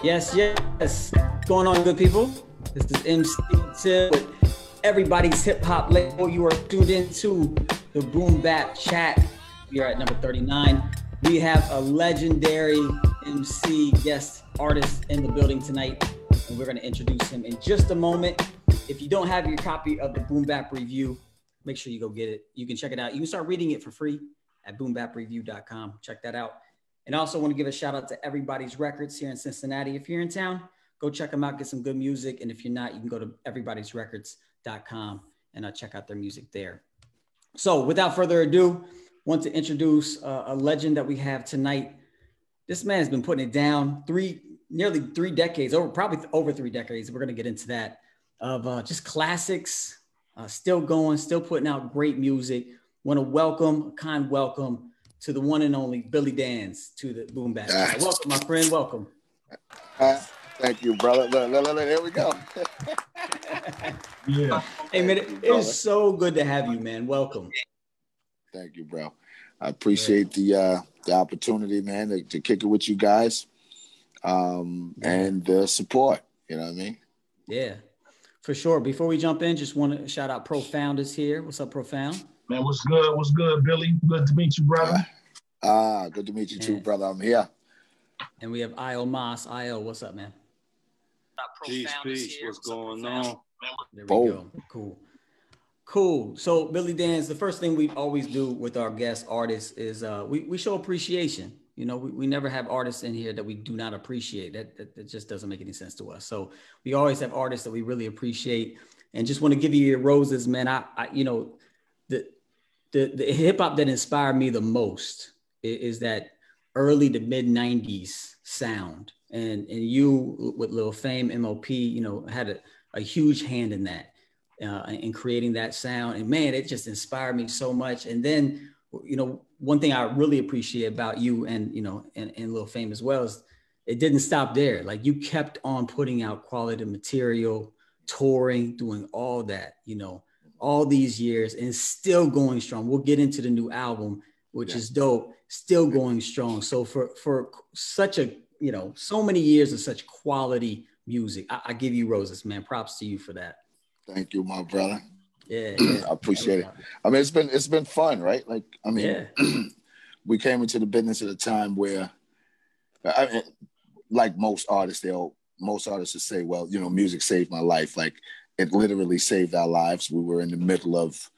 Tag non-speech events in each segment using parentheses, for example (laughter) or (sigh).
Yes, yes. What's going on, good people? This is MC Tim with everybody's hip hop label. You are tuned into the Boom Bap Chat. We are at number 39. We have a legendary MC guest artist in the building tonight, and we're going to introduce him in just a moment. If you don't have your copy of the Boom Bap Review, make sure you go get it. You can check it out. You can start reading it for free at boombapreview.com. Check that out. And also want to give a shout out to Everybody's Records here in Cincinnati. If you're in town, go check them out, get some good music. And if you're not, you can go to everybody'srecords.com and uh, check out their music there. So without further ado, want to introduce uh, a legend that we have tonight. This man has been putting it down three, nearly three decades, over probably over three decades. We're going to get into that of uh, just classics, uh, still going, still putting out great music. Want to welcome, kind welcome to the one and only Billy Danze to the Boom Bap. Uh, welcome, my friend. Welcome. Uh, thank you, brother. Look, look, look, look, here we go. (laughs) yeah. Hey, man, it is so good to have you, man. Welcome. Thank you, bro. I appreciate the uh, the opportunity, man, to, to kick it with you guys, um, yeah. and the support. You know what I mean? Yeah, for sure. Before we jump in, just want to shout out Profound is here. What's up, Profound? Man, what's good? What's good, Billy? Good to meet you, brother. Ah, good to meet you too, brother. I'm here. And we have Io Moss. Io, what's up, man? Peace, peace. What's going on? There we go. Cool. Cool. So, Billy Danze, the first thing we always do with our guest artists is uh, we, we show appreciation. You know, we, we never have artists in here that we do not appreciate. That, that, that just doesn't make any sense to us. So, we always have artists that we really appreciate and just want to give you your roses, man. I, I you know, the the, the hip hop that inspired me the most is, is that early to mid 90s sound. And, and you with Lil Fame, MOP, you know, had a, a huge hand in that, uh, in creating that sound. And man, it just inspired me so much. And then, you know, one thing I really appreciate about you and, you know, and, and Lil Fame as well is it didn't stop there. Like you kept on putting out quality material, touring, doing all that, you know, all these years and still going strong. We'll get into the new album, which yeah. is dope, still going strong. So for for such a you know so many years of such quality music, I, I give you roses, man. Props to you for that. Thank you, my brother. Yeah, yeah. (clears throat) I appreciate it. I mean, it's been it's been fun, right? Like, I mean, yeah. (clears throat) we came into the business at a time where, I mean, like most artists, they'll most artists will say, "Well, you know, music saved my life." Like, it literally saved our lives. We were in the middle of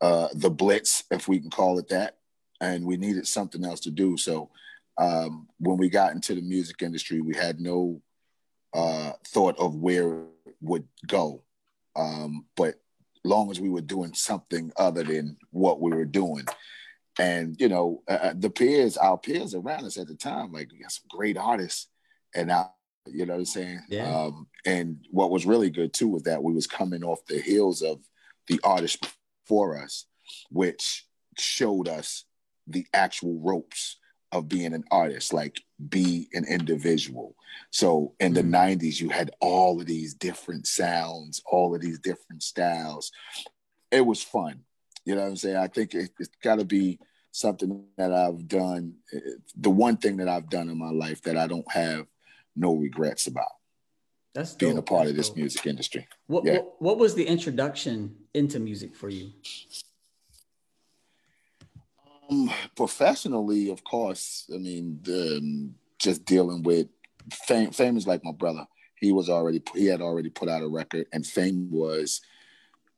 uh, the blitz, if we can call it that, and we needed something else to do. So um, when we got into the music industry, we had no uh, thought of where it would go. Um, but long as we were doing something other than what we were doing, and you know, uh, uh the peers, our peers around us at the time, like we got some great artists, and now you know what I'm saying? Yeah. Um, and what was really good too was that we was coming off the heels of the artist for us, which showed us the actual ropes of being an artist, like be an individual. So in the mm-hmm. 90s, you had all of these different sounds, all of these different styles. It was fun. You know what I'm saying? I think it, has got to be something that I've done. The one thing that I've done in my life that I don't have no regrets about. That's being dope. a part That's of this dope. music industry. What, yeah. what, what was the introduction into music for you? Um, professionally, of course. I mean, the, um, just dealing with fame. Fame is like my brother. He was already he had already put out a record, and Fame was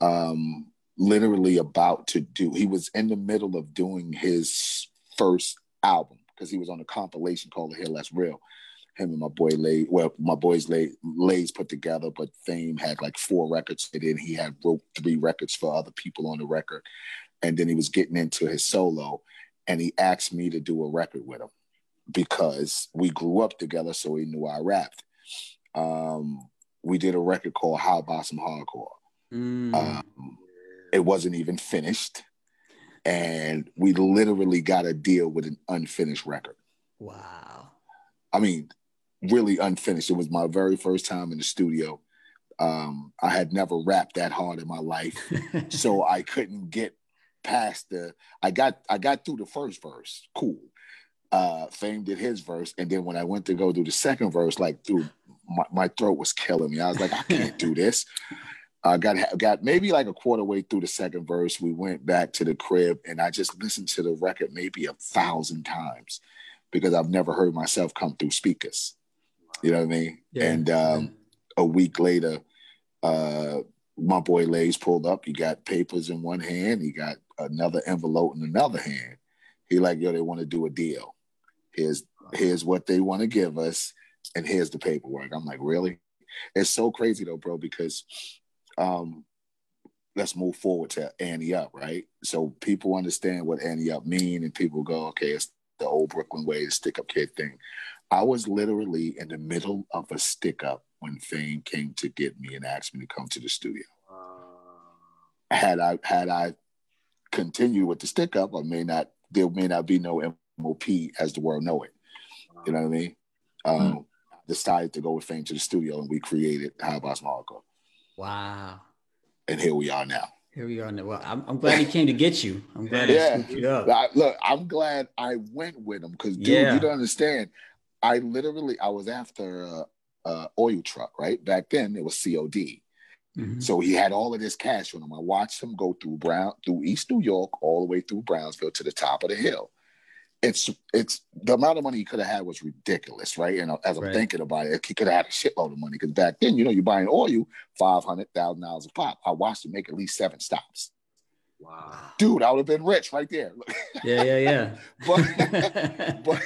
um, literally about to do. He was in the middle of doing his first album because he was on a compilation called "The Hill That's Real." Him and my boy Lay, well, my boys Lay, Lays put together, but Fame had like four records. And then he had wrote three records for other people on the record. And then he was getting into his solo and he asked me to do a record with him because we grew up together. So he knew I rapped. Um, we did a record called How About Some Hardcore. Mm. Um, it wasn't even finished. And we literally got a deal with an unfinished record. Wow. I mean, really unfinished. It was my very first time in the studio. Um, I had never rapped that hard in my life, (laughs) so I couldn't get past the. I got I got through the first verse, cool. uh, Fame did his verse, and then when I went to go do the second verse, like through my, my throat was killing me. I was like, I can't do this. (laughs) I uh, got got maybe like a quarter way through the second verse. We went back to the crib, and I just listened to the record maybe a thousand times because I've never heard myself come through speakers. You know what I mean? Yeah. And um, a week later, uh, my boy Lays pulled up. He got papers in one hand. He got another envelope in another hand. He like, yo, they want to do a deal. Here's here's what they want to give us, and here's the paperwork. I'm like, really? It's so crazy though, bro, because um let's move forward to Ante Up, right? So people understand what Ante Up mean, and people go, okay, it's the old Brooklyn way, the stick up kid thing. I was literally in the middle of a stick up when Fame came to get me and asked me to come to the studio. Had I had I continued with the stick up, I may not there may not be no MOP as the world know it. You know what I mean? Um, mm-hmm. Decided to go with Fame to the studio, and we created How About Marco. Wow! And here we are now. Here we are now. Well, I'm, I'm glad he came to get you. I'm glad yeah. you up. I, look, I'm glad I went with him because, dude, yeah. you don't understand. I literally, I was after a, a oil truck, right? Back then, it was COD. Mm-hmm. So he had all of this cash on him. I watched him go through Brown, through East New York, all the way through Brownsville to the top of the hill. It's it's the amount of money he could have had was ridiculous, right? And as I'm right. thinking about it, he could have had a shitload of money because back then, you know, you're buying oil five hundred thousand dollars a pop. I watched him make at least seven stops. Wow, dude, I would have been rich right there. yeah, yeah, yeah. (laughs) but (laughs) but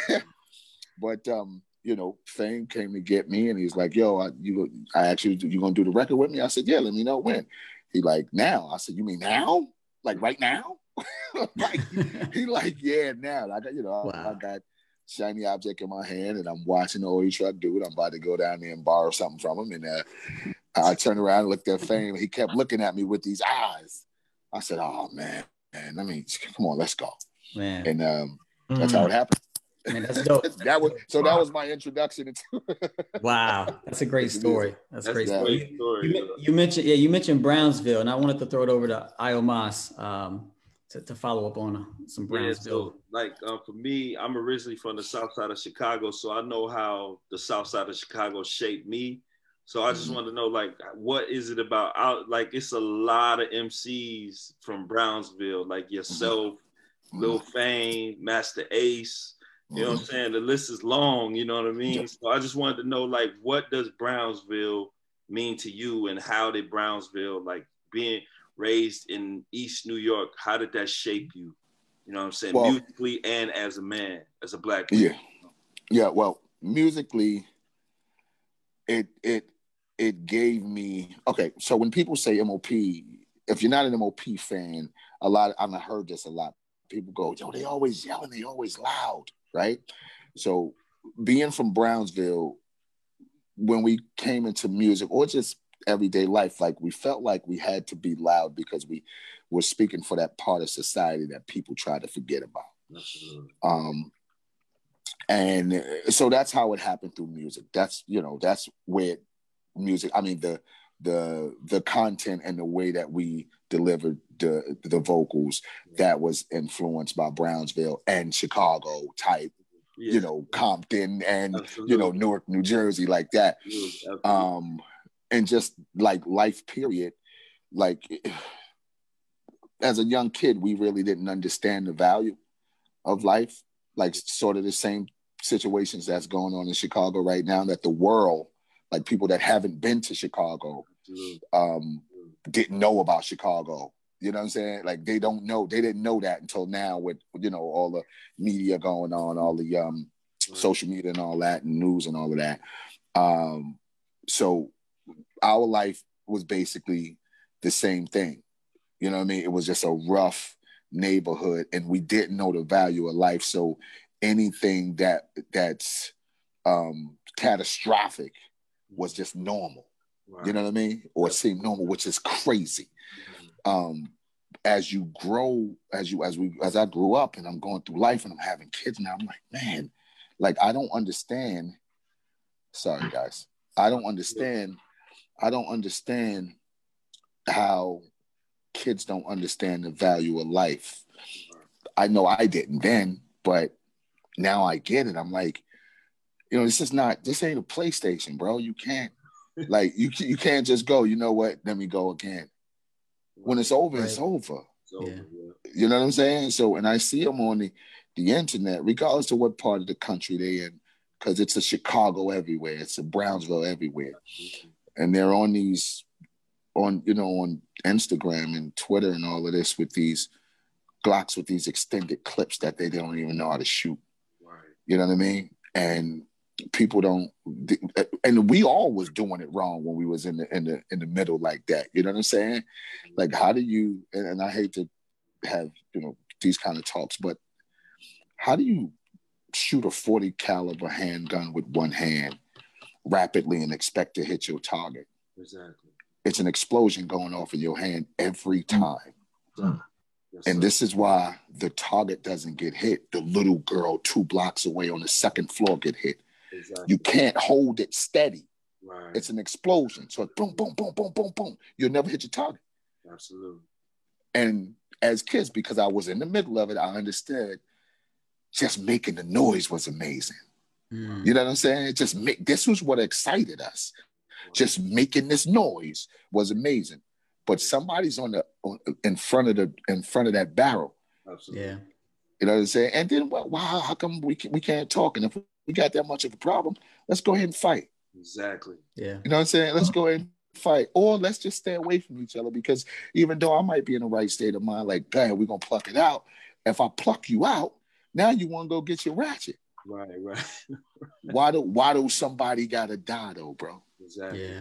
but um, you know, Fame came to get me, and he's like, "Yo, I, you, I actually, you gonna do the record with me?" I said, "Yeah, let me know when." He like, "Now?" I said, "You mean now? Like right now?" (laughs) like he (laughs) like, "Yeah, now." I got, you know, wow. I, I, got shiny object in my hand, and I'm watching the oil truck dude. I'm about to go down there and borrow something from him, and uh, I turned around and looked at Fame. He kept looking at me with these eyes. I said, "Oh man, man, I mean, come on, let's go." Man, and um, mm. that's how it happened. Man, that's dope. (laughs) that was so. That was my introduction into. wow, that's a great story. That's, that's a great story. story. You, you, mentioned, yeah, you mentioned Brownsville, and I wanted to throw it over to Iomos um, to, to follow up on uh, some Brownsville. Yeah, so, like uh, for me, I'm originally from the South Side of Chicago, so I know how the South Side of Chicago shaped me. So I just mm-hmm. want to know, like, what is it about? Out like, it's a lot of MCs from Brownsville, like yourself, mm-hmm. Lil Fame, Masta Ace. You know what I'm mm-hmm. saying? The list is long, you know what I mean? So I just wanted to know like what does Brownsville mean to you and how did Brownsville like being raised in East New York, how did that shape you? You know what I'm saying? Well, musically and as a man, as a black man. Yeah. Yeah, well, musically it it it gave me okay, so when people say MOP, if you're not an MOP fan, a lot I've heard this a lot. People go, yo, they always yelling, they always loud right? So being from Brownsville, when we came into music or just everyday life, like we felt like we had to be loud because we were speaking for that part of society that people try to forget about. Um, and so that's how it happened through music. That's you know that's where music. I mean the the the content and the way that we delivered the the vocals that was influenced by Brownsville and Chicago type, yeah. you know, Compton and Absolutely. you know Newark, New Jersey, like that. Um, and just like life period, like (sighs) as a young kid, we really didn't understand the value of life, like sort of the same situations that's going on in Chicago right now that the world, like people that haven't been to Chicago, um, didn't know about Chicago. You know what I'm saying? Like they don't know, they didn't know that until now with you know all the media going on, all the um social media and all that, and news and all of that. Um, so our life was basically the same thing. You know what I mean? It was just a rough neighborhood, and we didn't know the value of life. So anything that that's um catastrophic was just normal. You know what I mean? Or it seemed normal, which is crazy. Um, as you grow, as you as we as I grew up and I'm going through life and I'm having kids now, I'm like, man, like I don't understand. Sorry, guys. I don't understand. I don't understand how kids don't understand the value of life. I know I didn't then, but now I get it. I'm like, you know, this is not this ain't a PlayStation, bro. You can't like you you can't just go. You know what? Let me go again. When it's over, right. it's over. Yeah. You know what I'm saying? So, and I see them on the the internet, regardless of what part of the country they in, because it's a Chicago everywhere, it's a Brownsville everywhere, and they're on these, on you know, on Instagram and Twitter and all of this with these Glocks with these extended clips that they don't even know how to shoot. Right. You know what I mean? And people don't and we all was doing it wrong when we was in the in the in the middle like that. You know what i'm saying? Like how do you and, and i hate to have you know these kind of talks but how do you shoot a 40 caliber handgun with one hand rapidly and expect to hit your target? Exactly. It's an explosion going off in your hand every time. Mm. yes, and this is why the target doesn't get hit. The little girl two blocks away on the second floor get hit Exactly. You can't hold it steady. Right. It's an explosion. So boom, boom, boom, boom, boom, boom. You'll never hit your target. Absolutely. And as kids, because I was in the middle of it, I understood just making the noise was amazing. Mm. You know what I'm saying? Just make this was what excited us. Just making this noise was amazing. But somebody's on the on, in front of the in front of that barrel. Absolutely. Yeah. You know what I'm saying? And then, well, wow, how come we can, we can't talk? And if we got that much of a problem, let's go ahead and fight. Exactly. Yeah. You know what I'm saying? Let's go ahead and fight. Or let's just stay away from each other because even though I might be in the right state of mind, like, God, we're gonna pluck it out. If I pluck you out, now you want to go get your ratchet. Right, right. (laughs) why do why do somebody gotta die though, bro? Exactly. Yeah.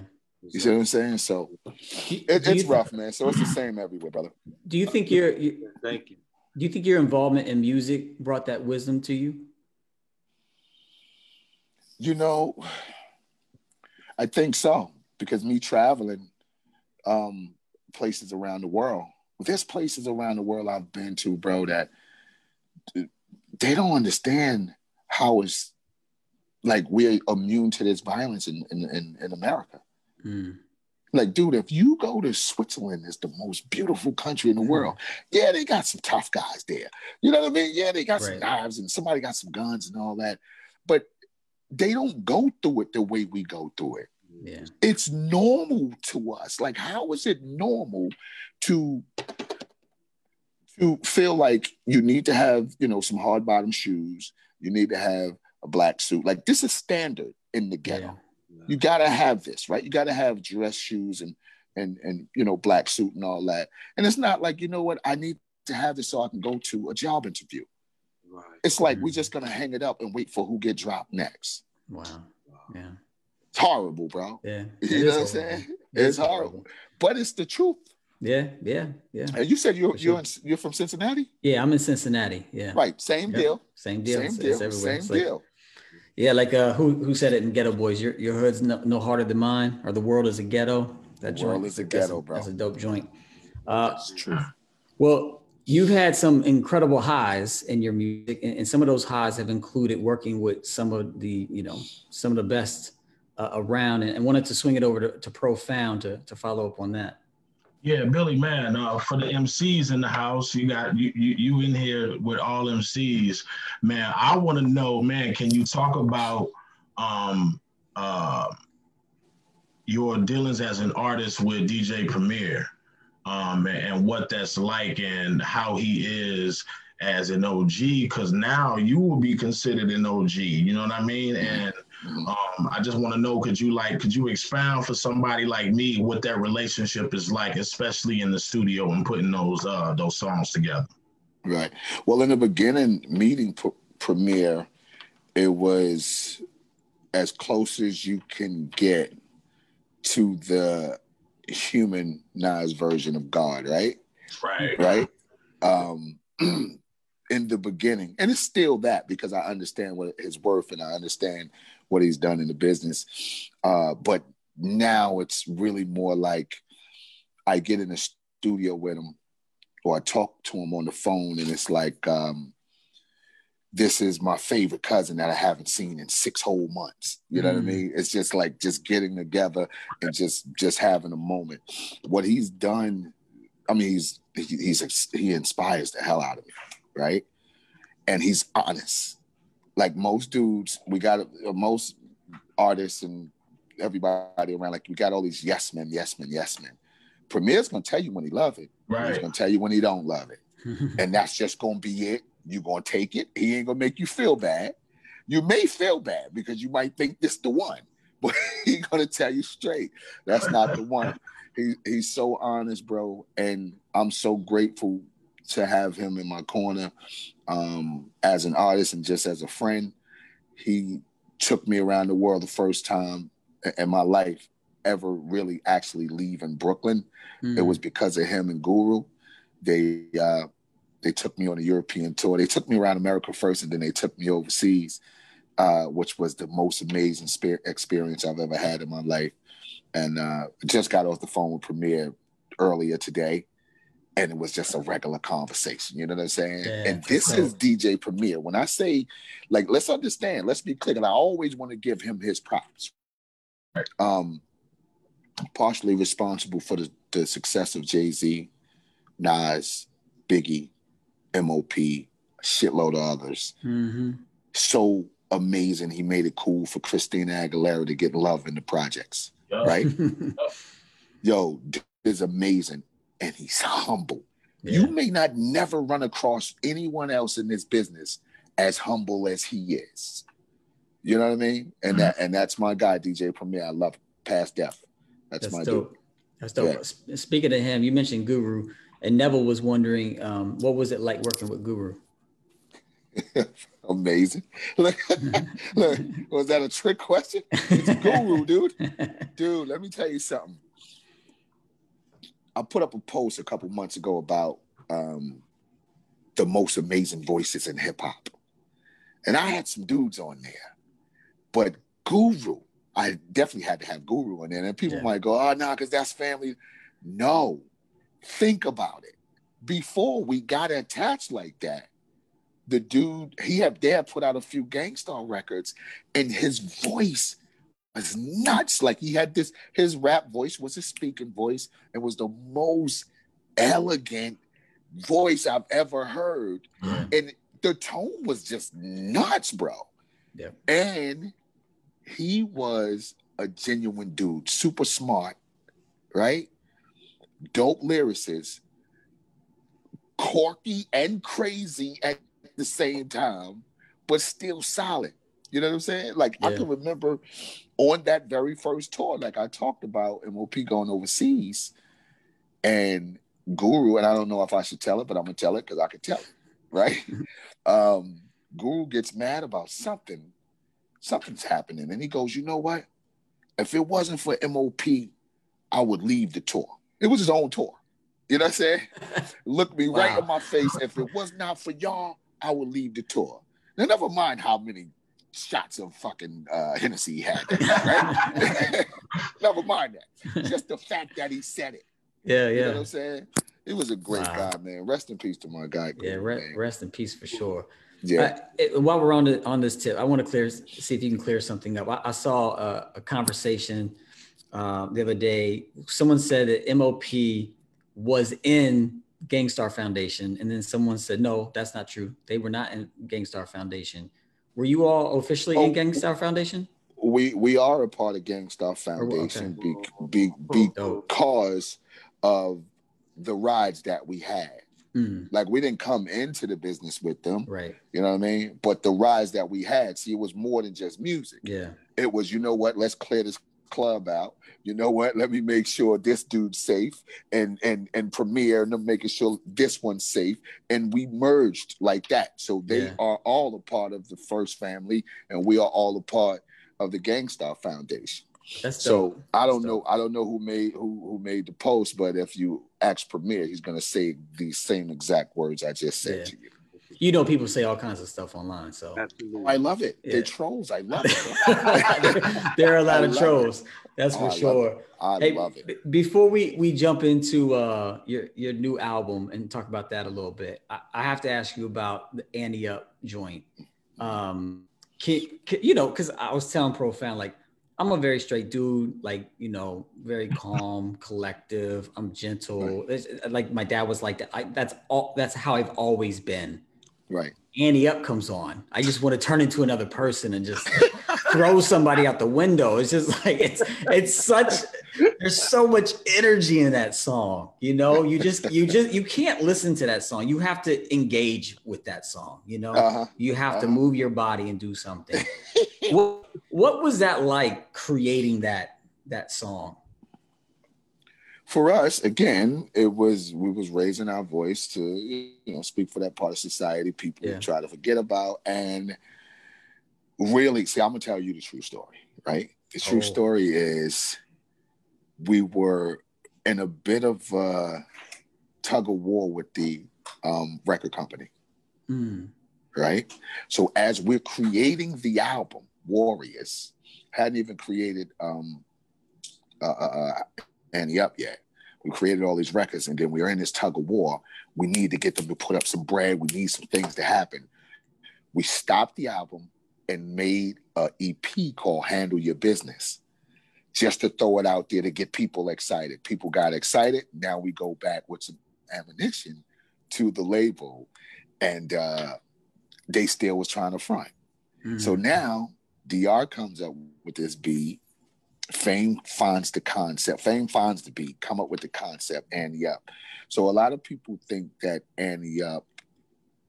You see what I'm saying? So it, it's rough, man. So it's the same everywhere, brother. Do you think your you, thank you? Do you think your involvement in music brought that wisdom to you? You know, I think so because me traveling um, places around the world, there's places around the world I've been to, bro, that they don't understand how it's like we're immune to this violence in in, in, in America. Mm. Like, dude, if you go to Switzerland, it's the most beautiful country in the mm. world. Yeah, they got some tough guys there. You know what I mean? Yeah, they got right. some knives and somebody got some guns and all that. But they don't go through it the way we go through it. Yeah. It's normal to us. Like, how is it normal to to feel like you need to have, you know, some hard bottom shoes, you need to have a black suit. Like this is standard in the ghetto. Yeah. You gotta have this, right? You gotta have dress shoes and and and you know, black suit and all that. And it's not like, you know what, I need to have this so I can go to a job interview. Right. It's like mm-hmm. we're just gonna hang it up and wait for who get dropped next. Wow. Yeah. It's horrible, bro. Yeah. You know what I'm saying? It's, horrible. horrible. But it's the truth. Yeah, yeah, yeah. And you said you're you're in, you're from Cincinnati? Yeah, I'm in Cincinnati. Yeah. Right. Same yep. deal. Same deal. Same deal. It's Same it's deal. yeah, like uh, who who said it in Geto Boys? Your your hood's no, no harder than mine, or the world is a ghetto. That the joint world is a ghetto, bro. That's a dope joint. Uh, that's true. Well, you've had some incredible highs in your music and, some of those highs have included working with some of the you know some of the best uh, around and, and, wanted to swing it over to, to profound to, to follow up on that. Yeah billy man uh, for the mcs in the house you got you, you, you in here with all mcs man i want to know man can you talk about um uh your dealings as an artist with dj premier um, and what that's like and how he is as an OG. Because now you will be considered an OG. You know what I mean? And um, I just want to know, could you like, could you expound for somebody like me what that relationship is like, especially in the studio and putting those uh, those songs together? Right. Well, in the beginning, meeting pr- Premier, it was as close as you can get to the humanized version of God, right? Right. Right. Um, (clears throat) in the beginning, and it's still that because I understand what his worth and I understand what he's done in the business. Uh, but now it's really more like I get in the studio with him or I talk to him on the phone, and it's like um, this is my favorite cousin that I haven't seen in six whole months. You know mm. what I mm. mean? It's just like just getting together and just just having a moment. What he's done, I mean, he's he's he inspires the hell out of me, right? And he's honest. like most dudes, we got most artists and everybody around. Like we got all these yes men, yes men, yes men. Premier's gonna tell you when he love it. Right. He's gonna tell you when he don't love it, (laughs) and that's just gonna be it. You gonna take it. He ain't gonna make you feel bad. You may feel bad because you might think this the one, (laughs) but he gonna tell you straight that's not the one. He he's so honest, bro, and I'm so grateful to have him in my corner um, as an artist and just as a friend. He took me around the world the first time in my life ever really actually leaving Brooklyn. Mm. It was because of him and Guru. They uh, they took me on a European tour. They took me around America first, and then they took me overseas, uh, which was the most amazing experience I've ever had in my life. And uh, just got off the phone with Premier earlier today, and it was just a regular conversation. You know what I'm saying? Yeah, and this cool. is DJ Premier. When I say, like, let's understand, let's be clear, and I always want to give him his props. Um, partially responsible for the, the success of Jay Z, Nas, Biggie, MOP, a shitload of others. Mm-hmm. So amazing. He made it cool for Christina Aguilera to get love in the projects, right? (laughs) Yo, is amazing. And he's humble. Yeah. You may not never run across anyone else in this business as humble as he is. You know what I mean? And mm-hmm. that and that's my guy, DJ Premier. I love him. Past death. That's, that's my dope. Dude. That's dope. Yeah. Speaking of him, you mentioned Guru, and Neville was wondering, um, what was it like working with Guru? (laughs) Amazing. (laughs) Look, look, was that a trick question? It's Guru, (laughs) dude. Dude, let me tell you something. I put up a post a couple months ago about um, the most amazing voices in hip hop. And I had some dudes on there. But Guru I definitely had to have Guru in there. And people yeah. might go, oh, no, nah, because that's family. No, think about it. Before we got attached like that, the dude, he had they had put out a few Gang Starr records, and his voice was nuts. Like he had this, his rap voice was his speaking voice and was the most elegant voice I've ever heard. Yeah. And the tone was just nuts, bro. Yeah. And he was a genuine dude, super smart, right? Dope lyricist, quirky and crazy at the same time, but still solid. You know what I'm saying? Like yeah. I can remember on that very first tour, like I talked about MOP going overseas, and Guru, and I don't know if I should tell it, but I'm gonna tell it because I can tell it, right? (laughs) um, Guru gets mad about something something's happening. And he goes, you know what? If it wasn't for MOP, I would leave the tour. It was his own tour. You know what I'm saying? (laughs) Look me wow. right in my face. If it was not for y'all, I would leave the tour. Now, never mind how many shots of fucking uh, Hennessy he had, right? (laughs) (laughs) never mind that. Just the fact that he said it. Yeah, yeah. You know what I'm saying? He was a great wow. guy, man. Rest in peace to my guy. Yeah, re- rest in peace for sure. Yeah. Uh, it, while we're on the, on this tip, I want to clear see if you can clear something up. I, I saw a, a conversation uh, the other day. Someone said that MOP was in Gang Starr Foundation, and then someone said no, that's not true. They were not in Gang Starr Foundation. Were you all officially oh, in Gang Starr Foundation? We we are a part of Gang Starr Foundation okay. be, be, because of the rides that we had. Mm. Like we didn't come into the business with them. Right. You know what I mean? But the rise that we had, see, it was more than just music. Yeah. It was, you know what, let's clear this club out. You know what? Let me make sure this dude's safe and and and Premier and making sure this one's safe. And we merged like that. So they yeah. are all a part of the first family, and we are all a part of the Gang Starr Foundation. That's so I don't know. I don't know who made who who made the post, but if you ask Premier, he's gonna say these same exact words I just said yeah. to you. You know, people say all kinds of stuff online, so oh, I love it. Yeah. They're trolls. I love it. (laughs) there are a lot I of trolls. It. That's for oh, sure. I hey, love it. Before we we jump into uh, your your new album and talk about that a little bit, I, I have to ask you about the Ante Up joint. Um, can, can you know? Because I was telling Profan like I'm a very straight dude, like you know, very (laughs) calm, collective. I'm gentle. Right. Like my dad was like that. I, that's all. That's how I've always been. Right. Ante Up comes on, I just want to turn into another person and just throw somebody out the window. It's just like it's it's such there's so much energy in that song. You know, you just you just you can't listen to that song. You have to engage with that song. You know, uh-huh. you have uh-huh. to move your body and do something. what, what was that like creating that that song? For us, again, it was we was raising our voice to you know speak for that part of society people yeah. try to forget about and really see. I'm gonna tell you the true story, right? The true oh. story is we were in a bit of a tug of war with the um, record company. Mm. Right. So as we're creating the album, Warriors hadn't even created um, uh, uh, Up yet. We created all these records, and then we are in this tug of war. We need to get them to put up some bread. We need some things to happen. We stopped the album and made a EP called Handle Your Business just to throw it out there to get people excited. People got excited. Now we go back with some ammunition to the label, and uh, they still was trying to front. Mm-hmm. So now DR comes up with this beat. Fame finds the concept. Fame finds the beat. Come up with the concept. Ante Up. So a lot of people think that Ante Up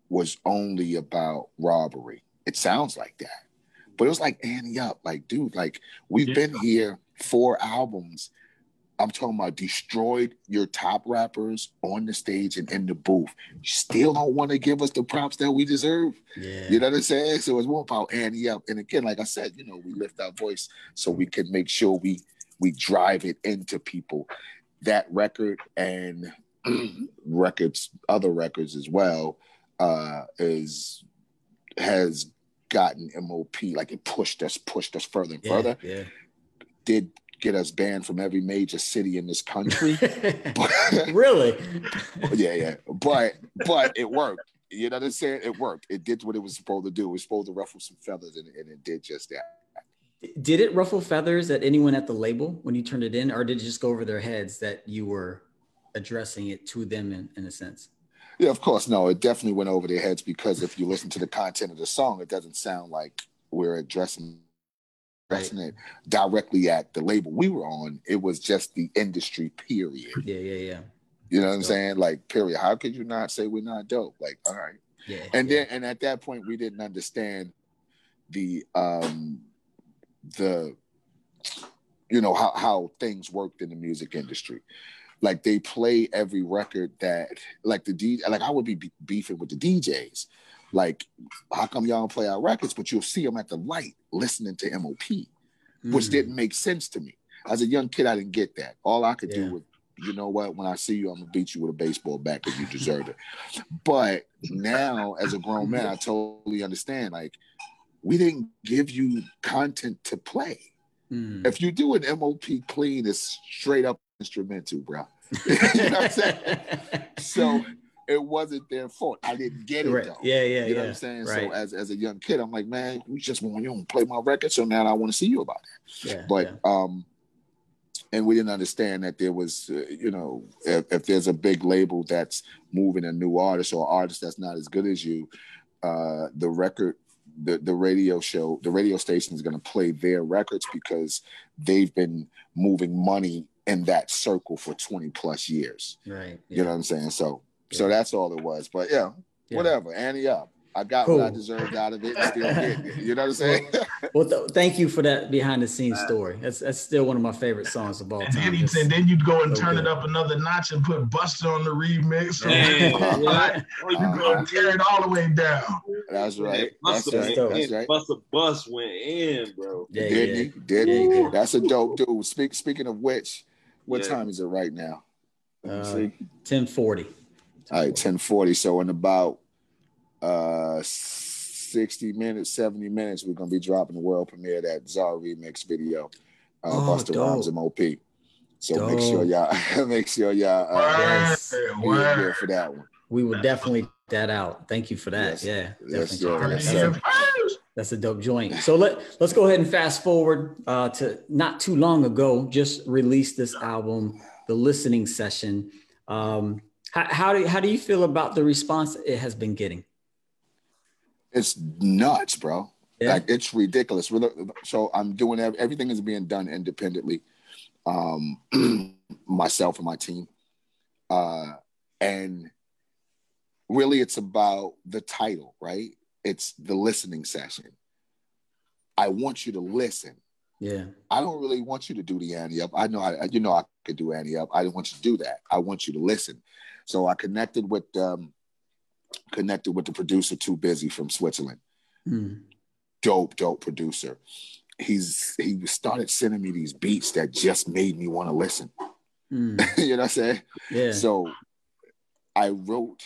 was only about robbery. It sounds like that, but it was like Ante Up. Like, dude, like we've yeah. been here four albums. I'm talking about destroyed your top rappers on the stage and in the booth. You still don't want to give us the props that we deserve. Yeah. You know what I'm saying? So it's more about Ante Up. And again, like I said, you know, we lift our voice so we can make sure we we drive it into people. That record and (clears throat) records, other records as well, uh, is has gotten MOP like it pushed us, pushed us further and yeah, further. Yeah did get us banned from every major city in this country. (laughs) but, really? yeah, yeah. But but it worked. You know what I'm saying? It worked. It did what it was supposed to do. It was supposed to ruffle some feathers, and, and it did just that. Did it ruffle feathers at anyone at the label when you turned it in, or did it just go over their heads that you were addressing it to them in, in a sense? Yeah, of course. No, it definitely went over their heads because if you listen to the content of the song, it doesn't sound like we're addressing addressing right. directly at the label we were on. It was just the industry, period. Yeah, yeah, yeah. You know what I'm saying? Like, period. How could you not say we're not dope? Like, all right. Yeah. And yeah. then and at that point we didn't understand the um the you know how how things worked in the music industry. Like they play every record that like the D like I would be beefing with the DJs like, how come y'all don't play our records? But you'll see them at the light listening to MOP, mm. which didn't make sense to me. As a young kid, I didn't get that. All I could yeah. do was, you know what? When I see you, I'm gonna beat you with a baseball bat because you deserve it. But now, as a grown man, I totally understand. Like, we didn't give you content to play. Mm. If you do an MOP clean, it's straight up instrumental, bro. (laughs) you know what I'm saying? (laughs) so it wasn't their fault. I didn't get it right. though. Yeah, yeah, You know what I'm saying? Right. So as as a young kid, I'm like, man, you just want you don't play my record, so now I want to see you about that. Yeah, but yeah. um, and we didn't understand that there was, uh, you know, if, if, there's a big label that's moving a new artist or artist that's not as good as you, uh, the record. The, the radio show, the radio station is going to play their records because they've been moving money in that circle for 20 plus years. Right. Yeah. You know what I'm saying? So so that's all it was. But yeah, yeah. whatever. Ante Up. I got cool. what I deserved out of it and still (laughs) getting it. You know what I'm saying? well, th- thank you for that behind the scenes story. That's that's still one of my favorite songs of all time. And then, and then you'd go and so turn good. it up another notch and put Busta on the remix. Or, yeah. (laughs) or you go and tear it all the way down. That's right. That's right. That's right. Busta Bus went in, bro. Yeah, did yeah. he? Did he? Yeah, That's a dope dude. Speak, speaking of which, what time is it right now? Uh, 1040. All right, 1040. So in about uh 60 minutes, 70 minutes, we're gonna be dropping the world premiere that Czar remix video. Uh oh, Busta dope. Rhymes MOP. So dope. make sure y'all (laughs) make sure y'all uh yes. be here for that one. We will definitely that out. Thank you for that. Yes. Yeah. Yes, That's, a, that's a dope joint. So let let's go ahead and fast forward uh, to not too long ago. Just released this album, the listening session. Um, how, how do how do you feel about the response it has been getting? It's nuts, bro. Yeah. Like it's ridiculous. So I'm doing everything is being done independently. Um, (clears throat) myself and my team, uh, and really, it's about the title, right? It's the listening session. I want you to listen. Yeah. I don't really want you to do the ante up. I know I, you know, I could do ante up. I do not want you to do that. I want you to listen. So I connected with, um, connected with the producer Too Busy from Switzerland. Mm. Dope, dope producer. He's he started sending me these beats that just made me want to listen. Mm. (laughs) you know what I'm saying? Yeah. So I wrote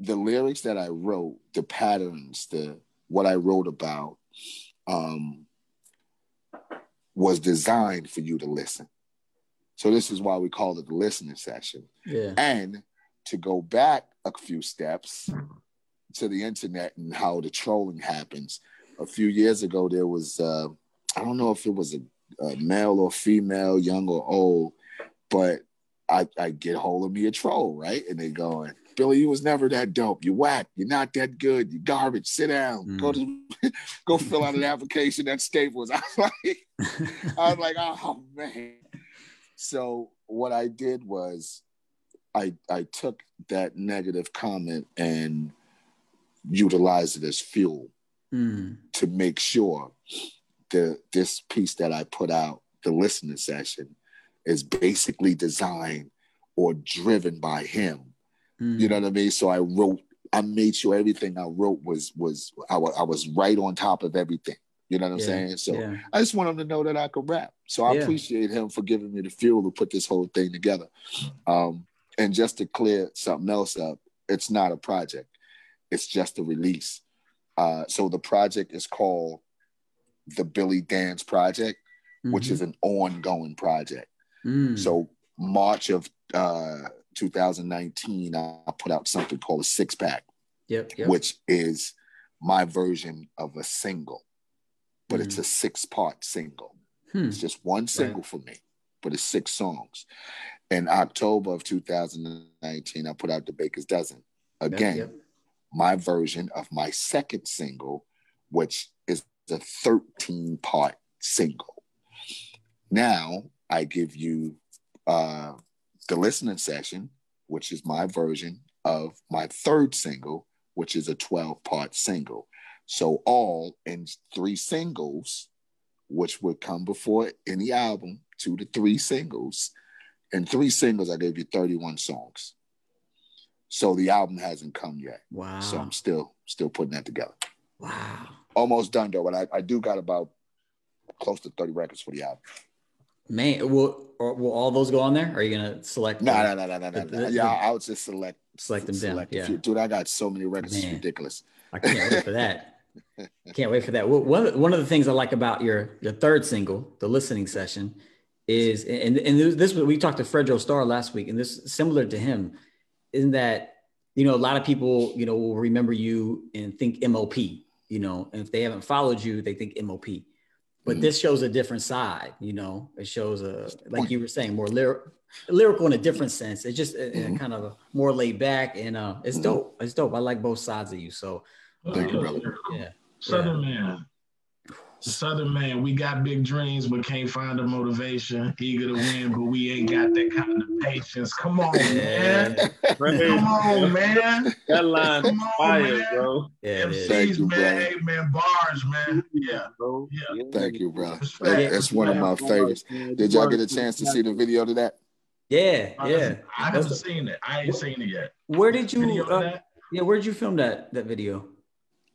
the lyrics that I wrote, the patterns, the what I wrote about, um, was designed for you to listen. So this is why we call it the listening session. Yeah. And to go back a few steps to the internet and how the trolling happens. A few years ago, there was uh, I don't know if it was a, a, male or female, young or old, but I, I get hold of me a troll, right? And they going, Billy, you was never that dope. You whack. You're not that good. You garbage. Sit down. Mm. Go to (laughs) go fill out an application at Staples. (laughs) I was like, (laughs) I was like, oh man. So what I did was I I took that negative comment and utilized it as fuel mm. to make sure the this piece that I put out, the listening session, is basically designed or driven by him Mm. You know what I mean? So I wrote, I made sure everything I wrote was was I, I was right on top of everything. You know what I'm yeah. saying? So yeah. I just want him to know that I could rap. So I Yeah. appreciate him for giving me the fuel to put this whole thing together. Um, and just to clear something else up, it's not a project; it's just a release. Uh, so the project is called the Billy Danze Project, which Mhm. is an ongoing project. Mm. So March of uh, 2019, I put out something called a six pack, yep, yep. which is my version of a single, but Mm. it's a six part single. Hmm. It's just one single for me, but it's six songs. In October of 2019, I put out the Baker's Dozen. Yep, Again, yep. my version of my second single, which is a 13 part single. Now I give you uh, the listening session, which is my version of my third single, which is a 12 part single. So, all in three singles, which would come before any album, two to three singles. In three singles, I gave you 31 songs. So the album hasn't come yet. Wow. So I'm still still putting that together. wow. Almost done though, but I, I do got about close to 30 records for the album. Man, will or will all those go on there? Are you gonna select? No, no, no, no, no, no. the- no. the- Yeah, I'll just select Select them down, select a yeah. few. Dude, I got so many records, it's ridiculous. I can't wait for that. (laughs) Can't wait for that. Well, One of, one of the things I like about your your third single, the listening session, is and and this we talked to Fredro Starr last week, and this is similar to him, in that you know a lot of people you know will remember you and think MOP, you know, and if they haven't followed you, they think MOP. But Mhm. this shows a different side, you know. It shows a like you were saying more lyric, lyrical in a different sense. It's just a, a Mhm. kind of a more laid back, and uh, it's Mhm. dope. It's dope. I like both sides of you. So Thank you, brother. (laughs) yeah. Southern man. Southern man, we got big dreams, but can't find the motivation. Eager to win, but we ain't got that kind of patience. Come on, man. Come on, man. That line Come on, fire, man. bro. Yeah, it is. Thank MCs, you, man. brother. Hey, man, bars, man. Yeah. Bro. Yeah. Thank you, bro. Respect. That's one of my favorites. Did y'all get a chance to see the video to that? Yeah, I yeah. haven't- I haven't That's- seen it. I ain't seen it yet. Where did you? Uh, yeah, where did you film that that video?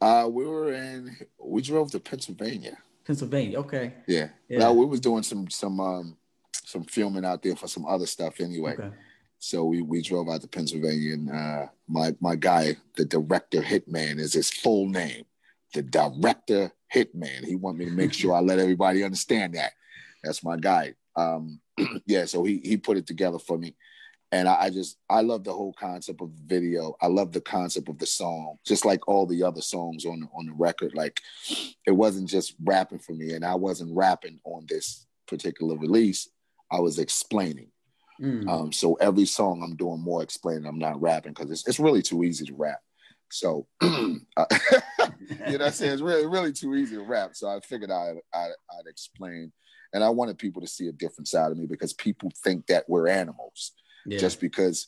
Uh, we were in. We drove to Pennsylvania. Pennsylvania. Okay. Yeah. Yeah. Well, we was doing some some um some filming out there for some other stuff anyway. Okay. So we, we drove out to Pennsylvania, and uh, my my guy, the director hitman, is his full name. The director hitman. He want me to make sure I let everybody understand that. That's my guy. Um, (clears throat) yeah. So he he put it together for me, and I, I just I love the whole concept of the video. I love the concept of the song, just like all the other songs on the, on the record. Like it wasn't just rapping for me, and I wasn't rapping on this particular release. I was explaining. Mm. Um, so every song I'm doing more explaining. I'm not rapping because it's, it's really too easy to rap. So, (clears throat) uh, (laughs) you know what I'm saying? It's really, really too easy to rap. So I figured I'd, I'd, I'd explain. And I wanted people to see a different side of me because people think that we're animals Yeah. just because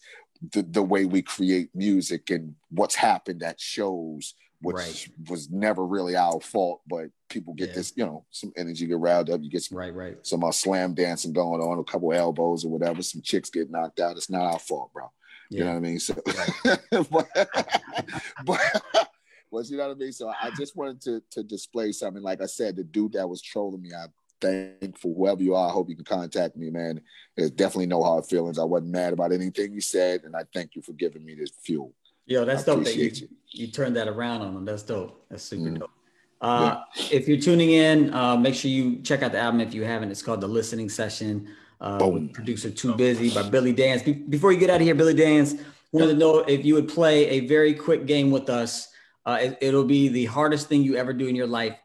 the, the way we create music and what's happened at shows, which Right. was never really our fault, but people get Yeah. this, you know, some energy get riled up. You get some right, right. some uh, slam dancing going on, a couple elbows or whatever, some chicks get knocked out. It's not our fault, bro. You know what I mean? So, (laughs) but, (laughs) but, but you know what I mean? So I just wanted to to display something. Like I said, the dude that was trolling me, I thank for whoever you are. I hope you can contact me, man. There's definitely no hard feelings. I wasn't mad about anything you said, and I thank you for giving me this fuel. Yo, that's I dope that you, appreciate you turned that around on them. That's dope. That's super Mm. dope. Uh, If you're tuning in, uh, make sure you check out the album if you haven't. It's called The Listening Session uh, with producer Too Busy by Billy Danze. Be- before you get out of here, Billy Danze, wanted to know if you would play a very quick game with us. Uh, it, it'll be the hardest thing you ever do in your life.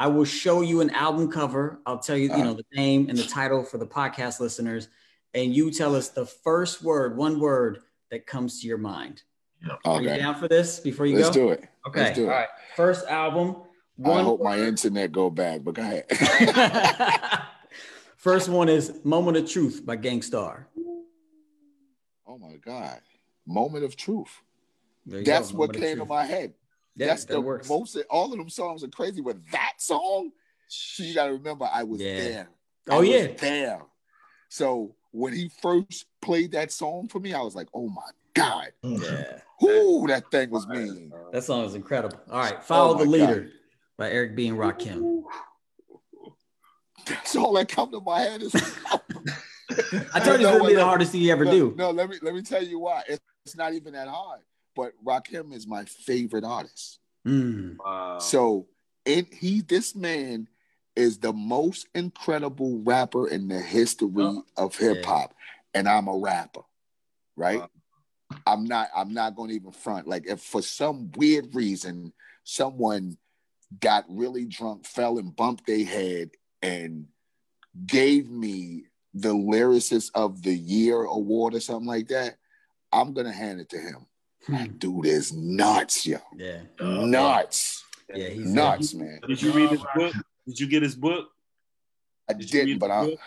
I will show you an album cover. I'll tell you, you ah. know, the name and the title for the podcast listeners, and you tell us the first word, one word that comes to your mind. Are you Okay, down for this before you go? let's go? do it. Okay. Let's do it. All right. First album. I One. hope my internet go back, but go ahead. (laughs) First one is "Moment of Truth" by Gang Starr. oh my God, moment of truth. That's go, what came to my head. Yeah, That's that the works. most. All of them songs are crazy, but that song, so you got to remember, I was Yeah. there. Oh, was yeah. there. So when he first played that song for me, I was like, "Oh my god, mm. Yeah, whoo, that thing was mean." that song is incredible. All right, oh "Follow Oh the my Leader" by Eric B and Rakim. That's all that come to my head is. (laughs) I told you No, it's gonna be the hardest thing you ever no, do. No, let me let me tell you why. It's, it's not even that hard. But Rakim is my favorite artist. Mm, Wow. So it he this man is the most incredible rapper in the history Oh, of hip hop, and I'm a rapper, right? Wow. I'm not. I'm not going to even front. Like if for some weird reason someone got really drunk, fell and bumped their head, and gave me the lyricist of the year award or something like that, I'm gonna hand it to him. That dude is nuts, yo. yeah, Nuts. yeah, he's Nuts, man. Did you read his book? Did you get his book? I did didn't, but I book?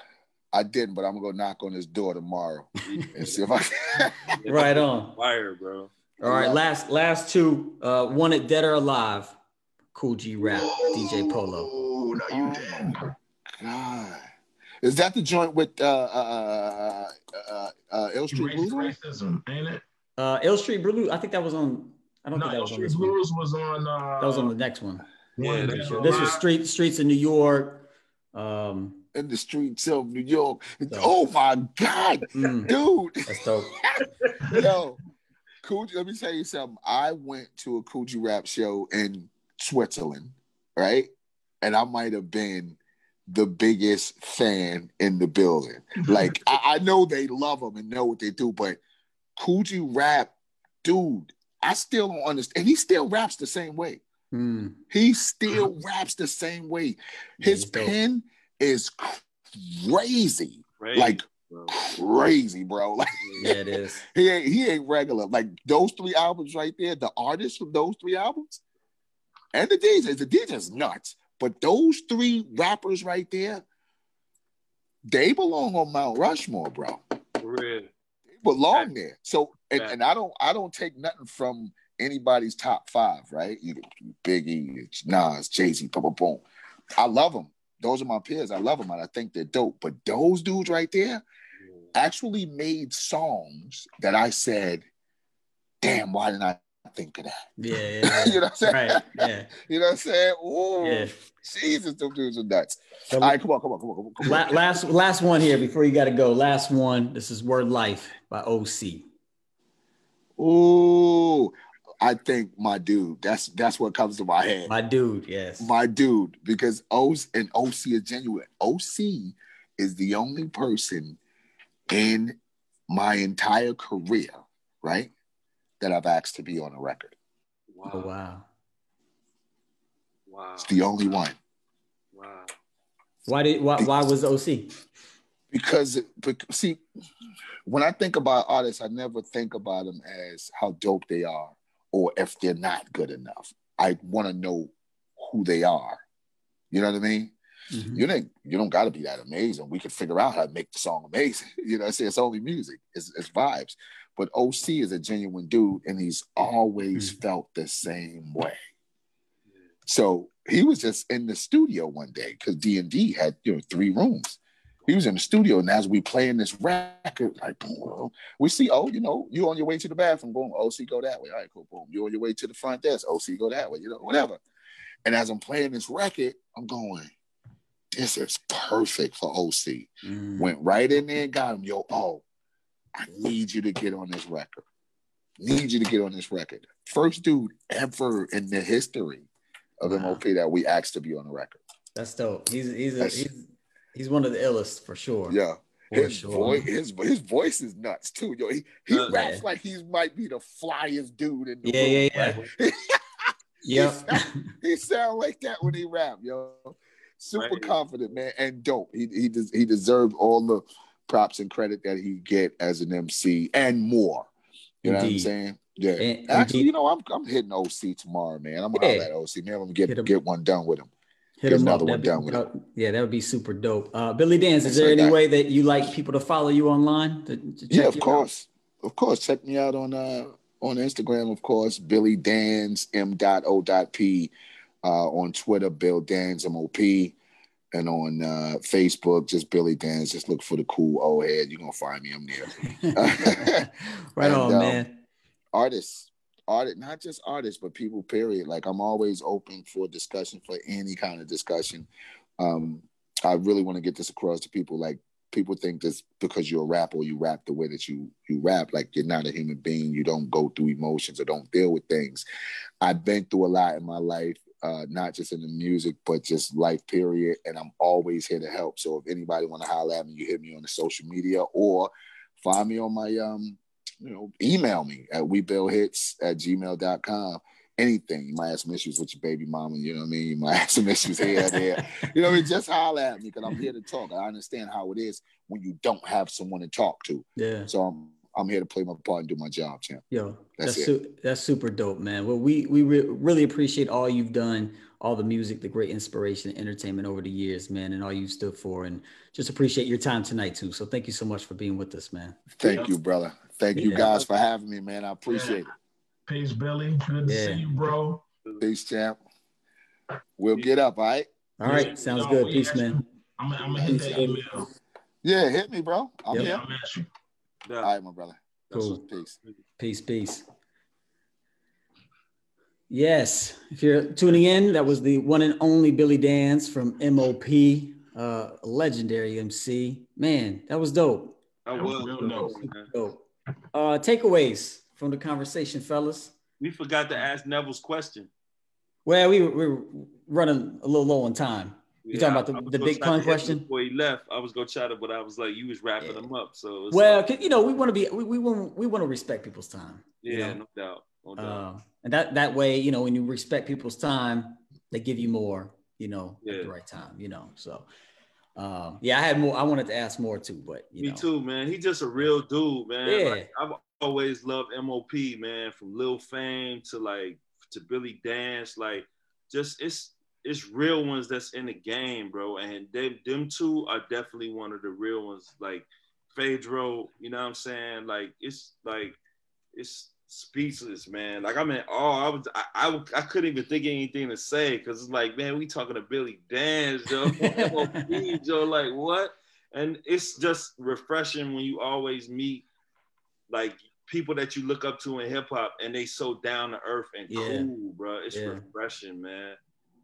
I didn't, but I'm gonna go knock on his door tomorrow (laughs) and see if I can. (laughs) Right on. Fire, bro. All right, last last two. Uh, wanted dead or alive. Kool G Rap, DJ Polo. Oh, no, you Oh didn't. my God. Is that the joint with uh uh uh uh, uh Ill Street Race- Blues? on? racism, ain't it? Uh, Ill Street Blue. I think that was on. I don't No, think that Ill was on Street this one. Blues was on. Uh, That was on the next one. one Yeah, of that's This was street streets in New York. Um, In the streets of New York. So- Oh my God, mm, dude. that's dope. (laughs) Yo, Kool G, let me tell you something. I went to a Kool G rap show in Switzerland, right? And I might have been the biggest fan in the building. (laughs) Like, I, I know they love him and know what they do, but Kool G rap, dude, I still don't understand. And he still raps the same way. Mm, He still (laughs) raps the same way. His he's dope. pen is crazy. Right. Like, bro. crazy, bro. (laughs) Like, yeah, it is. (laughs) he ain't he ain't regular. Like those three albums right there, the artists from those three albums, and the DJs, the DJs nuts. But those three rappers right there, they belong on Mount Rushmore, bro. For belong there. So and, and I don't I don't take nothing from anybody's top five, right? You Biggie, Nas, Jay-Z, boom, boom, boom. I love them. Those are my peers. I love them and I think they're dope. But those dudes right there, actually made songs that I said, damn, why didn't I think of that? Yeah, (laughs) yeah, you know what I'm saying? right. Yeah, (laughs) You know what I'm saying? Ooh, yeah. Jesus, those dudes are nuts. So, All right, come on, come on, come on, come on. Come la- on. last last one here before you got to go. Last one. This is Word Life by OC. Ooh, I think my dude. That's that's what comes to my head. My dude. Yes. my dude, because O and OC is genuine. OC is the only person in my entire career, right, that I've asked to be on a record. Wow. oh wow. Wow. It's the only one. Wow. Why did why why was OC? because, bec- see, when I think about artists, I never think about them as how dope they are or if they're not good enough. I want to know who they are. You know what I mean? Mm-hmm. You don't you don't got to be that amazing. We can figure out how to make the song amazing. (laughs) You know, I say it's only music, it's, it's vibes. But OC is a genuine dude, and he's always mm-hmm. felt the same way. So he was just in the studio one day because D and D had you know three rooms. He was in the studio, and as we playing this record, like boom, we see, oh, you know, you on your way to the bathroom, boom, OC go that way. All right, cool, boom. You on your way to the front desk, OC go that way, you know, whatever. And as I'm playing this record, I'm going, this is perfect for OC. Mm. Went right in there and got him, yo, oh, I need you to get on this record. Need you to get on this record. First dude ever in the history of wow. MOP that we asked to be on the record. That's dope. He's he's a, he's he's one of the illest for sure. Yeah. For his sure. voice, his his voice is nuts too. Yo, he, he uh, raps yeah. like he might be the flyest dude in the yeah, room. Yeah, yeah, yeah. (laughs) he, sound, he sound like that when he rap, yo. Super right. confident, man, and dope. He he des- he deserves all the props and credit that he get as an MC and more. You Indeed. know what I'm saying? Yeah. And, Actually, indeed. you know, I'm I'm hitting OC tomorrow, man. I'm gonna yeah. that OC. Man, I'm gonna get get one done with him. Hit get another one done with him. Yeah, that would be super dope. Uh, Billy Danze, is there any way that you like people to follow you online? To, to yeah, of course. Out? Of course. Check me out on uh on Instagram, of course, Billy Danze M dot O dot P. Uh, on Twitter, Bill Danze MOP and on uh, Facebook, just Billy Danze. Just look for the cool old head. You're gonna find me. I'm there. (laughs) right and, on, um, man. Artists, art, not just artists, but people. Period. Like I'm always open for discussion for any kind of discussion. Um, I really want to get this across to people. Like people think this because you're a rapper you rap the way that you you rap, like you're not a human being. You don't go through emotions or don't deal with things. I've been through a lot in my life uh, not just in the music, but just life period. And I'm always here to help. So if anybody want to holler at me, you hit me on the social media or find me on my, um, you know, email me at webuildhits at gmail.com. Anything. You might have some issues with your baby mama, you know what I mean? You might have some issues here there. You know what I mean? (laughs) Just holler at me because I'm here to talk. I understand how it is when you don't have someone to talk to. Yeah. So I'm I'm here to play my part and do my job, champ. Yo, that's that's, su- that's super dope, man. Well, we we re- really appreciate all you've done, all the music, the great inspiration, and entertainment over the years, man, and all you stood for, and just appreciate your time tonight too. So thank you so much for being with us, man. Thank yeah. you, brother. Thank yeah. you guys for having me, man. I appreciate yeah. it. Peace, Billy. Good to see you, bro. Peace, champ. We'll get up, all right? All right, sounds good. Peace, man. I'm, I'm gonna hit that email. Yeah, hit me, bro. I'm yep. here. Yeah. All right, my brother. Cool. Peace. Peace, peace. Yes, if you're tuning in, that was the one and only Billy Danze from MOP, uh, legendary MC. Man, that was dope. That was real dope. dope. Uh, takeaways from the conversation, fellas. We forgot to ask Neville's question. Well, we we were running a little low on time. You yeah, talking about the, the big pun question? Before he left, I was gonna chat it, but I was like, you was wrapping yeah. him up. So well, like, you know, we want to be we, we want we want to respect people's time. Yeah, you know? no doubt. No doubt. Uh, and that that way, you know, when you respect people's time, they give you more, you know, yeah. at the right time, you know. So um, yeah, I had more. I wanted to ask more too, but me know. too, man. He's just a real dude, man. Yeah. Like, I've always loved MOP, man, from Lil Fame to like to Billy Danze, Like, just it's it's real ones that's in the game, bro. And they them two are definitely one of the real ones. Like Phaedro, you know what I'm saying? Like it's like it's speechless, man. Like I'm in awe. I was I I, I couldn't even think anything to say because it's like, man, we talking to Billy Danze, Joe. (laughs) Joe, like what? And it's just refreshing when you always meet like people that you look up to in hip hop and they so down to earth and yeah. cool, bro. It's yeah. refreshing, man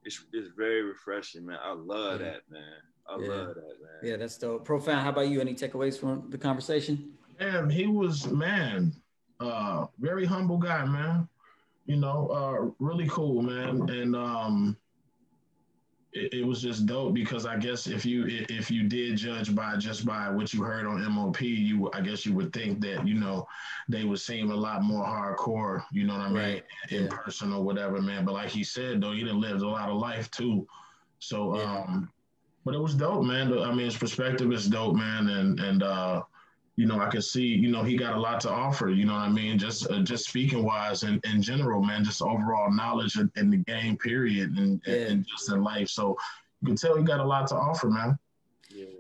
it's it's very refreshing, man. I love yeah. that, man. I yeah. love that, man. Yeah, that's dope. Profound. How about you? Any takeaways from the conversation? Man, he was man, uh, very humble guy, man. You know, uh, really cool, man. And um, it, it, was just dope because I guess if you if you did judge by just by what you heard on MOP, you I guess you would think that you know they would seem a lot more hardcore. You know what I mean, right. in yeah. person or whatever, man. But like he said, though, he done lived a lot of life too. So, yeah. um, but it was dope, man. I mean, his perspective is dope, man, and and uh, you know, I can see, you know, he got a lot to offer. You know what I mean? Just uh, just speaking wise and in general, man, just overall knowledge in, in the game, period, and, yeah. and just in life. So you can tell he got a lot to offer, man.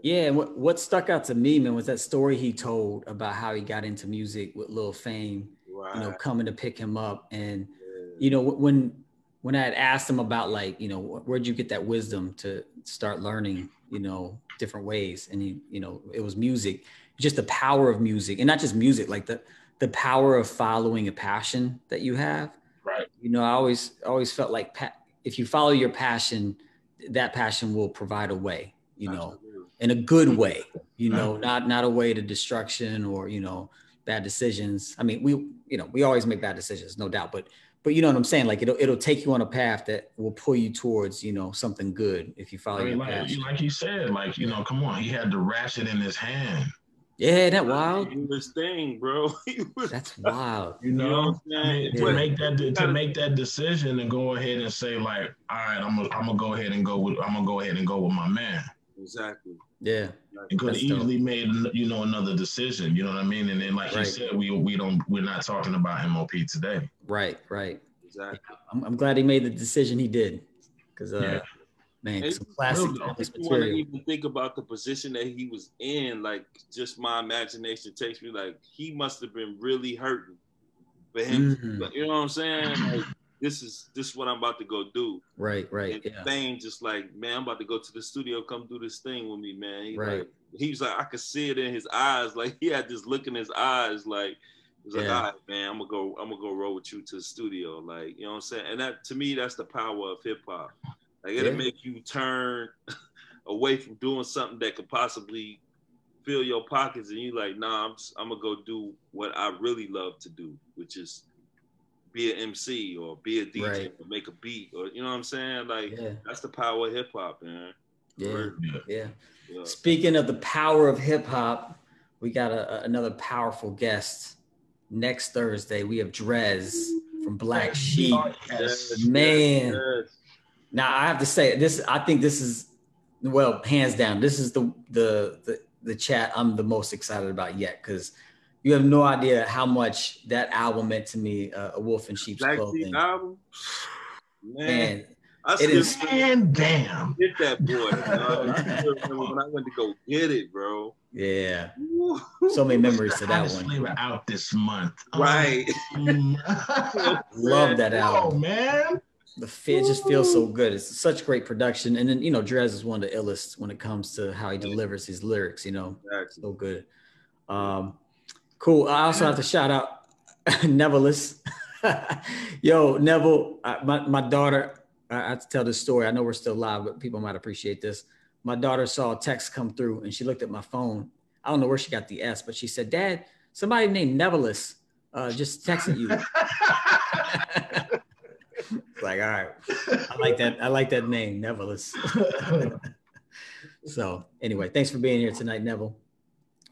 Yeah, and what, what stuck out to me, man, was that story he told about how he got into music with Lil Fame, right. you know, coming to pick him up. And, yeah. you know, when when I had asked him about like, you know, where'd you get that wisdom to start learning, you know, different ways? And he, you know, it was music, just the power of music, and not just music, like the the power of following a passion that you have. Right. You know, I always always felt like pa- if you follow your passion, that passion will provide a way. You know, in a good way. You know, mm-hmm. not not a way to destruction or you know bad decisions. I mean, we you know we always make bad decisions, no doubt, but but you know what I'm saying? Like it'll it'll take you on a path that will pull you towards you know something good if you follow I mean, your like, path. Like you said, like you know, come on, he had the ratchet in his hand. Yeah, that wild. This thing, bro. (laughs) That's wild. You know, you know I mean, to make that to make that decision and go ahead and say like, all right, I'm gonna I'm gonna go ahead and go with I'm gonna go ahead and go with my man. Exactly. Yeah. You could have easily dope. made you know another decision. You know what I mean? And then like right. you said, we we don't we're not talking about MOP today. Right. Right. Exactly. I'm, I'm glad he made the decision he did, because uh, yeah. Man, it's some classic I want to even think about the position that he was in. Like, just my imagination takes me like he must have been really hurting for him. Mm-hmm. You know what I'm saying? Like, this is this is what I'm about to go do. Right, right. And yeah. Just like, man, I'm about to go to the studio, come do this thing with me, man. He right. Like, he was like, I could see it in his eyes. Like he had this look in his eyes, like he was yeah. like, all right, man, I'm gonna go, I'm gonna go roll with you to the studio. Like, you know what I'm saying? And that to me, that's the power of hip hop. Like it'll yeah. make you turn (laughs) away from doing something that could possibly fill your pockets, and you like, nah, I'm just, I'm gonna go do what I really love to do, which is be an MC or be a DJ right. or make a beat or you know what I'm saying? Like yeah. that's the power of hip hop, man. Yeah. yeah. yeah. Speaking of the power of hip hop, we got a, a, another powerful guest next Thursday. We have Dres from Black Sheep. Yes, man. Yes. Now I have to say this. I think this is well, hands down. This is the the the, the chat I'm the most excited about yet because you have no idea how much that album meant to me. Uh, a Wolf in Sheep's Black Clothing. album, man. man I it is man, damn. Get that boy. (laughs) when I went to go get it, bro. Yeah. So many memories to that one. Flavor out this month. Right. Um, (laughs) (laughs) Love that album, oh, man. The fit just feels so good. It's such great production, and then you know, Dres is one of the illest when it comes to how he delivers his lyrics. You know, exactly. so good. Um, Cool. I also have to shout out (laughs) Nevilis. (laughs) Yo, Neville, my, my daughter, I have to tell this story. I know we're still live, but people might appreciate this. My daughter saw a text come through and she looked at my phone. I don't know where she got the S, but she said, Dad, somebody named Nevilis uh, just texted you. (laughs) like, all right. I like that. I like that name, Nevilis. (laughs) so anyway, thanks for being here tonight, Neville.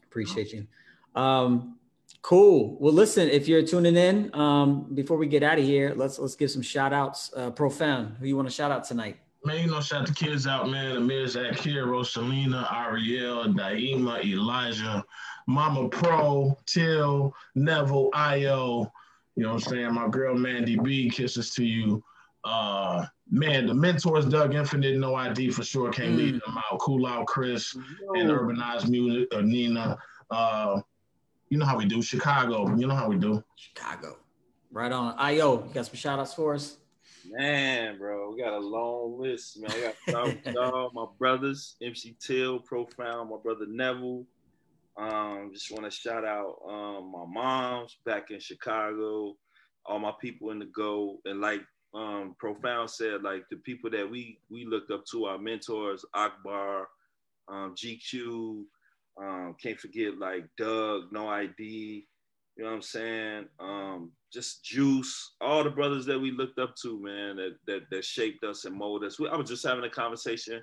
Appreciate you. Um, Cool. Well, listen, if you're tuning in, um, before we get out of here, let's let's give some shout outs. Uh, Profound, who you want to shout out tonight? Man, you know, shout the kids out, man. Amir Zakir, Rosalina, Ariel, Daima, Elijah, Mama Pro, Till, Neville, Io. You know what I'm saying? My girl Mandy B, kisses to you. Uh man, the mentors Dug Infinite, no ID for sure. Can't mm. leave them out. Cool out Chris Yo. and urbanized music, uh, Nina. Uh you know how we do. Chicago. You know how we do. Chicago. Right on. Io, you got some shout outs for us? Man, bro, we got a long list, man. I got (laughs) y'all, my brothers, MC Till, Profound, my brother Neville. Um, just want to shout out um, my moms back in Chicago, all my people in the go, and like um, Profound said, like the people that we we looked up to, our mentors, Akbar, um, GQ, um, can't forget like Doug, No ID. You know what I'm saying? Um, just Juice, all the brothers that we looked up to, man, that that, that shaped us and molded us. We, I was just having a conversation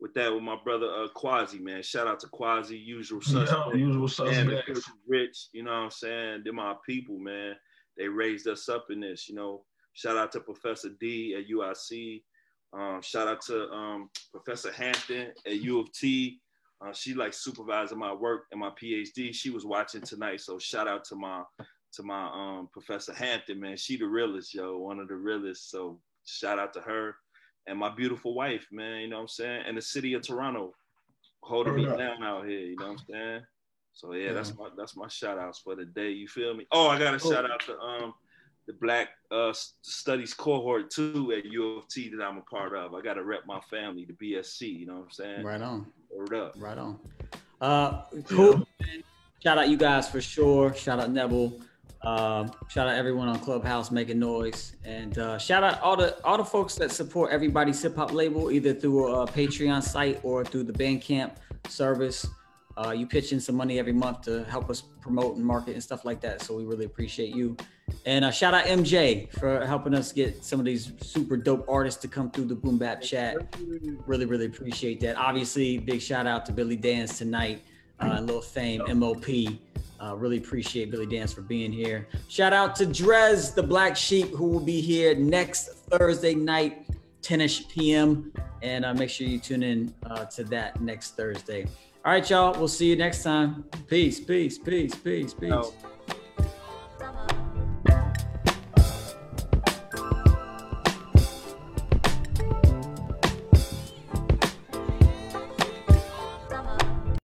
with that with my brother uh, Quasi, man. Shout out to Quasi, usual suspect. Usual suspect. Rich, you know what I'm saying? They're my people, man. They raised us up in this, you know. Shout out to Professor D at UIC. Um, shout out to um, Professor Hampton at U of T. Uh, she like supervising my work and my PhD. She was watching tonight, so shout out to my to my um, professor Hampton, man. She the realest, yo, one of the realest. So shout out to her and my beautiful wife, man. You know what I'm saying? And the city of Toronto holding me down out here. You know what I'm saying? So yeah, yeah, that's my that's my shout outs for the day. You feel me? Oh, I got a cool. shout out to um the Black uh, Studies cohort too at U of T that I'm a part of. I got to rep my family, the BSC. You know what I'm saying? Right on. Word up. Right on. Uh, cool. Yeah. Shout out you guys for sure. Shout out Neville. Um, shout out everyone on Clubhouse making noise, and uh, shout out all the all the folks that support everybody's hip hop label either through a Patreon site or through the Bandcamp service. Uh, you pitch in some money every month to help us promote and market and stuff like that. So we really appreciate you. And uh, shout out MJ for helping us get some of these super dope artists to come through the Boom Bap chat. Really, really appreciate that. Obviously, big shout out to Billy Danze tonight, uh, Little Fame, MOP. Uh, really appreciate Billy Danze for being here. Shout out to Dres, the Black Sheep, who will be here next Thursday night, 10ish p.m. And uh, make sure you tune in uh, to that next Thursday. All right, y'all. We'll see you next time. Peace, peace, peace, peace, peace.